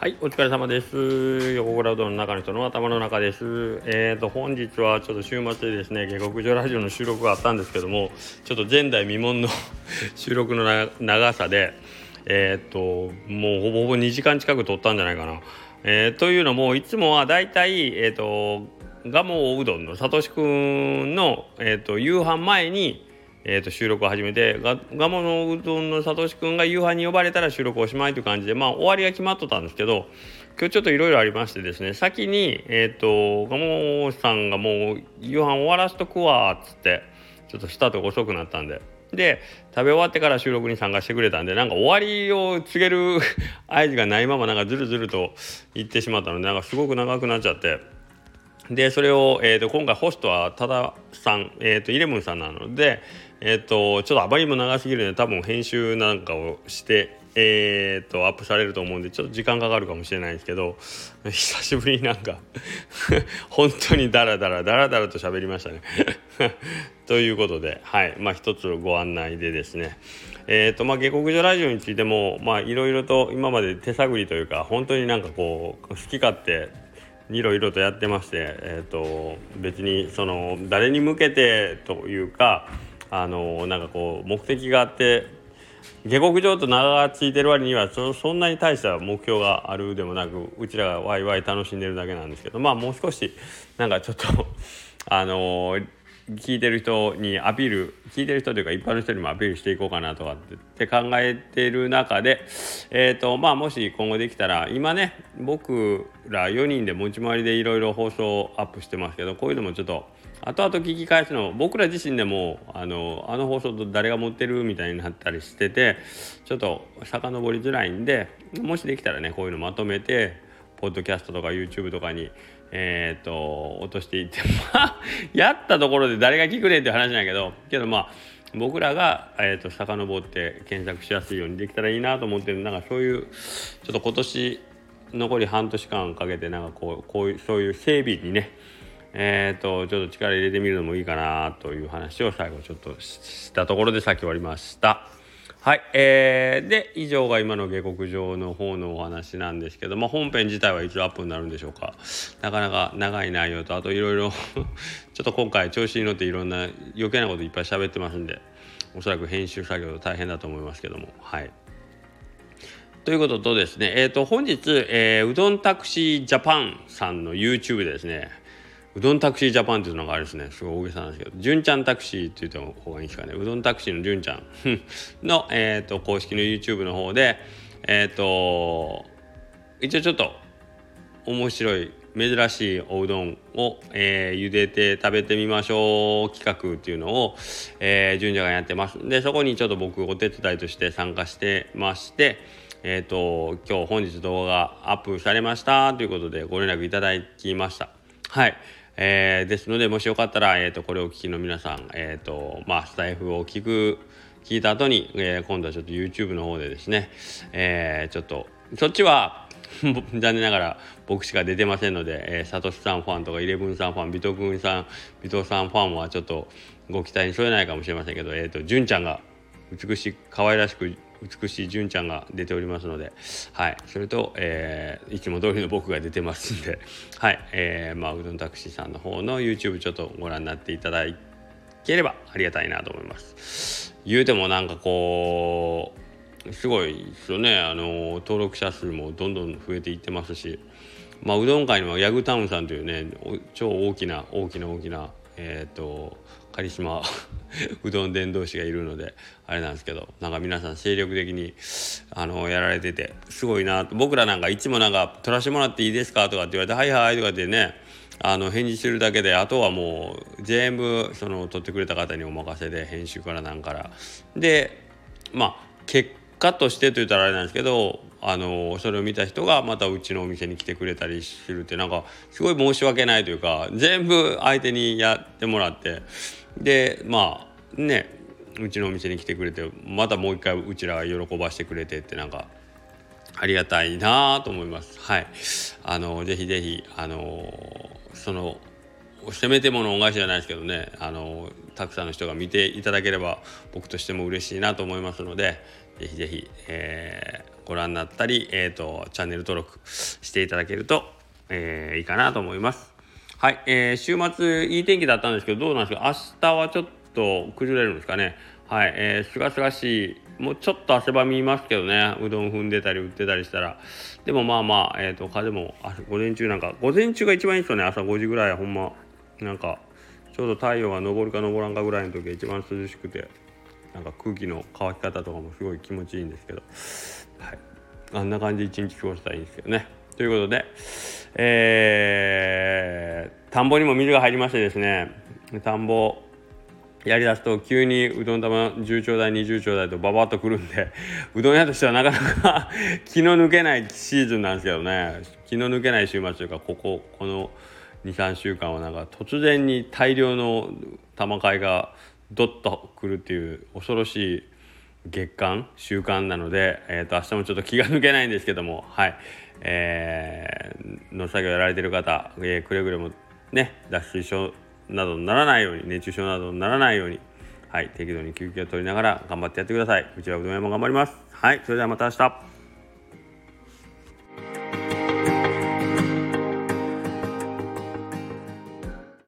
はい、お疲れ様です。横倉うどんの中の人の頭の中です。えっ、ー、と、本日はちょっと週末でですね、下克上ラジオの収録があったんですけども、ちょっと前代未聞の 収録の長さで、えっ、ー、と、もうほぼほぼ2時間近く撮ったんじゃないかな。えー、というのも、いつもはだいたい、えっ、と、蒲生うどんのさとしくんの、えっと、夕飯前に、えー、と収録を始めてが蒲のうどんのさとしくんが夕飯に呼ばれたら収録おしまいという感じでまあ終わりが決まっとったんですけど今日ちょっといろいろありましてですね先にえっ、ー、と蒲さんがもう夕飯終わらしとくわっつってちょっとスタートが遅くなったんで。で食べ終わってから収録に参加してくれたんでなんか終わりを告げる 合図がないままなんかずるずると言ってしまったのでなんかすごく長くなっちゃって。でそれを、えーと、今回ホストは多田さん、えーと、イレブンさんなので、えーと、ちょっとあまりにも長すぎるので多分編集なんかをして、えー、とアップされると思うんでちょっと時間かかるかもしれないんですけど 久しぶりになんか 本当にダラダラダラダラと喋りましたね。ということではい。まあ一つご案内でですね。えーとまあ、下克上ラジオについてもまあいろいろと今まで手探りというか本当になんかこう好き勝手いろいろとやってまして、えーと、別にその誰に向けてというかあのなんかこう目的があって下克上と名がついてる割にはそそんなに大した目標があるでもなくうちらがワイワイ楽しんでるだけなんですけどまあもう少しなんかちょっと あの聞いてる人にアピール聞いてる人というか一般の人にもアピールしていこうかなとかって考えてる中で、えーとまあ、もし今後できたら今ね僕ら4人で持ち回りでいろいろ放送アップしてますけどこういうのもちょっと後々聞き返すの僕ら自身でもあのあの放送と誰が持ってるみたいになったりしててちょっと遡りづらいんでもしできたらねこういうのまとめてポッドキャストとか YouTube とかにえっ、ー、と落としていってまあ やったところで誰が聞くねんって話なんやけどけどまあ僕らが、えーと、遡って検索しやすいようにできたらいいなと思ってる。なんかそういうちょっと今年残り半年間かけてなんかこうこういうそういう整備にねえーと、ちょっと力入れてみるのもいいかなという話を最後ちょっとしたところでさっき終わりました。はい、えー、で以上が今の下克上の方のお話なんですけども本編自体はいつアップになるんでしょうか。なかなか長い内容とあといろいろちょっと今回調子に乗っていろんな余計なこといっぱい喋ってますんでおそらく編集作業大変だと思いますけども。はい。ということとですね、えー、と本日、えー、うどんタクシージャパンさんの YouTube でですね。うどんタクシージャパンっていうのがあるんですね。すごい大げさなんですけど。純ちゃんタクシーって言った方がいいですかねうどんタクシーの純ちゃん。の、えーと、公式の YouTube の方でえっ、ー、と一応ちょっと面白い珍しいおうどんを、えー、茹でて食べてみましょう企画っていうのを、えー、純ちゃんがやってます。でそこにちょっと僕お手伝いとして参加してましてえっ、ー、と今日本日動画アップされましたということでご連絡いただきました。はい。えー、ですのでもしよかったら、えーと、これをお聞きの皆さん、えーとまあ、スタイフを聞く聞いた後に、えー、今度はちょっと YouTube の方でですね、えー、ちょっとそっちは 残念ながら僕しか出てませんので、えー、サトシさんファンとかイレブンさんファンビト君さんビトさんファンはちょっとご期待に添えないかもしれませんけど、えーと、純ちゃんが美しい可愛らしく美しい純ちゃんが出ておりますので、はい、それと、えー、いつも通りの僕が出てますんで、はい、えー、まあ、うどんタクシーさんの方の YouTube ちょっとご覧になっていただければありがたいなと思います。言うてもなんかこう、すごいですよね、あの、登録者数もどんどん増えていってますし、まあ、うどん界にはヤグタウンさんというね、超大きな大きな大きな、えっ、ー、と、カリスマ うどん伝道師がいるのであれなんですけどなんか皆さん精力的にあのやられててすごいなと僕らなんかいつもなんか「撮らせてもらっていいですか?」とかって言われて「はいはい」とかってねあの返事するだけであとはもう全部その撮ってくれた方にお任せで編集からなんからでまあ結果としてと言ったらあれなんですけどあのそれを見た人がまたうちのお店に来てくれたりするってなんかすごい申し訳ないというか全部相手にやってもらってでまあねうちのお店に来てくれてまたもう一回うちら喜ばしてくれてってなんかありがたいなと思います。はい。あのぜひぜひあのそのせめてもの恩返しじゃないですけどねあのたくさんの人が見ていただければ僕としても嬉しいなと思いますのでぜひぜひ、えー、ご覧になったり、えーと、チャンネル登録していただけると、えー、いいかなと思います。はい、えー、週末いい天気だったんですけどどうなんですか？明日はちょっとと崩れるんですかね。はい、えー、すがすがしい。もうちょっと汗ばみますけどね。うどん踏んでたり売ってたりしたら。でもまあまあ、えーと、風も午前中なんか午前中が一番いいですよね。朝5時ぐらいほんま。なんかちょうど太陽が昇るか昇らんかぐらいの時が一番涼しくて。なんか空気の乾き方とかもすごい気持ちいいんですけど、はい、あんな感じ一日過ごしたらいいんですけどね。ということで、えー、田んぼにも水が入りましてですね。田んぼやりだすと急にうどん玉10丁台20丁台とババッとくるんで うどん屋としてはなかなか 気の抜けないシーズンなんですけどね。気の抜けない週末というかこここの23週間はなんか突然に大量の玉買いがドッとくるっていう恐ろしい月間週間なので、えー、と明日もちょっと気が抜けないんですけどもはい。えー、の作業やられてる方、えー、くれぐれもね脱水症などにならないように熱中症などにならないようにはい適度に休憩を取りながら頑張ってやってください。うちはうどん屋も頑張ります。はいそれではまた明日。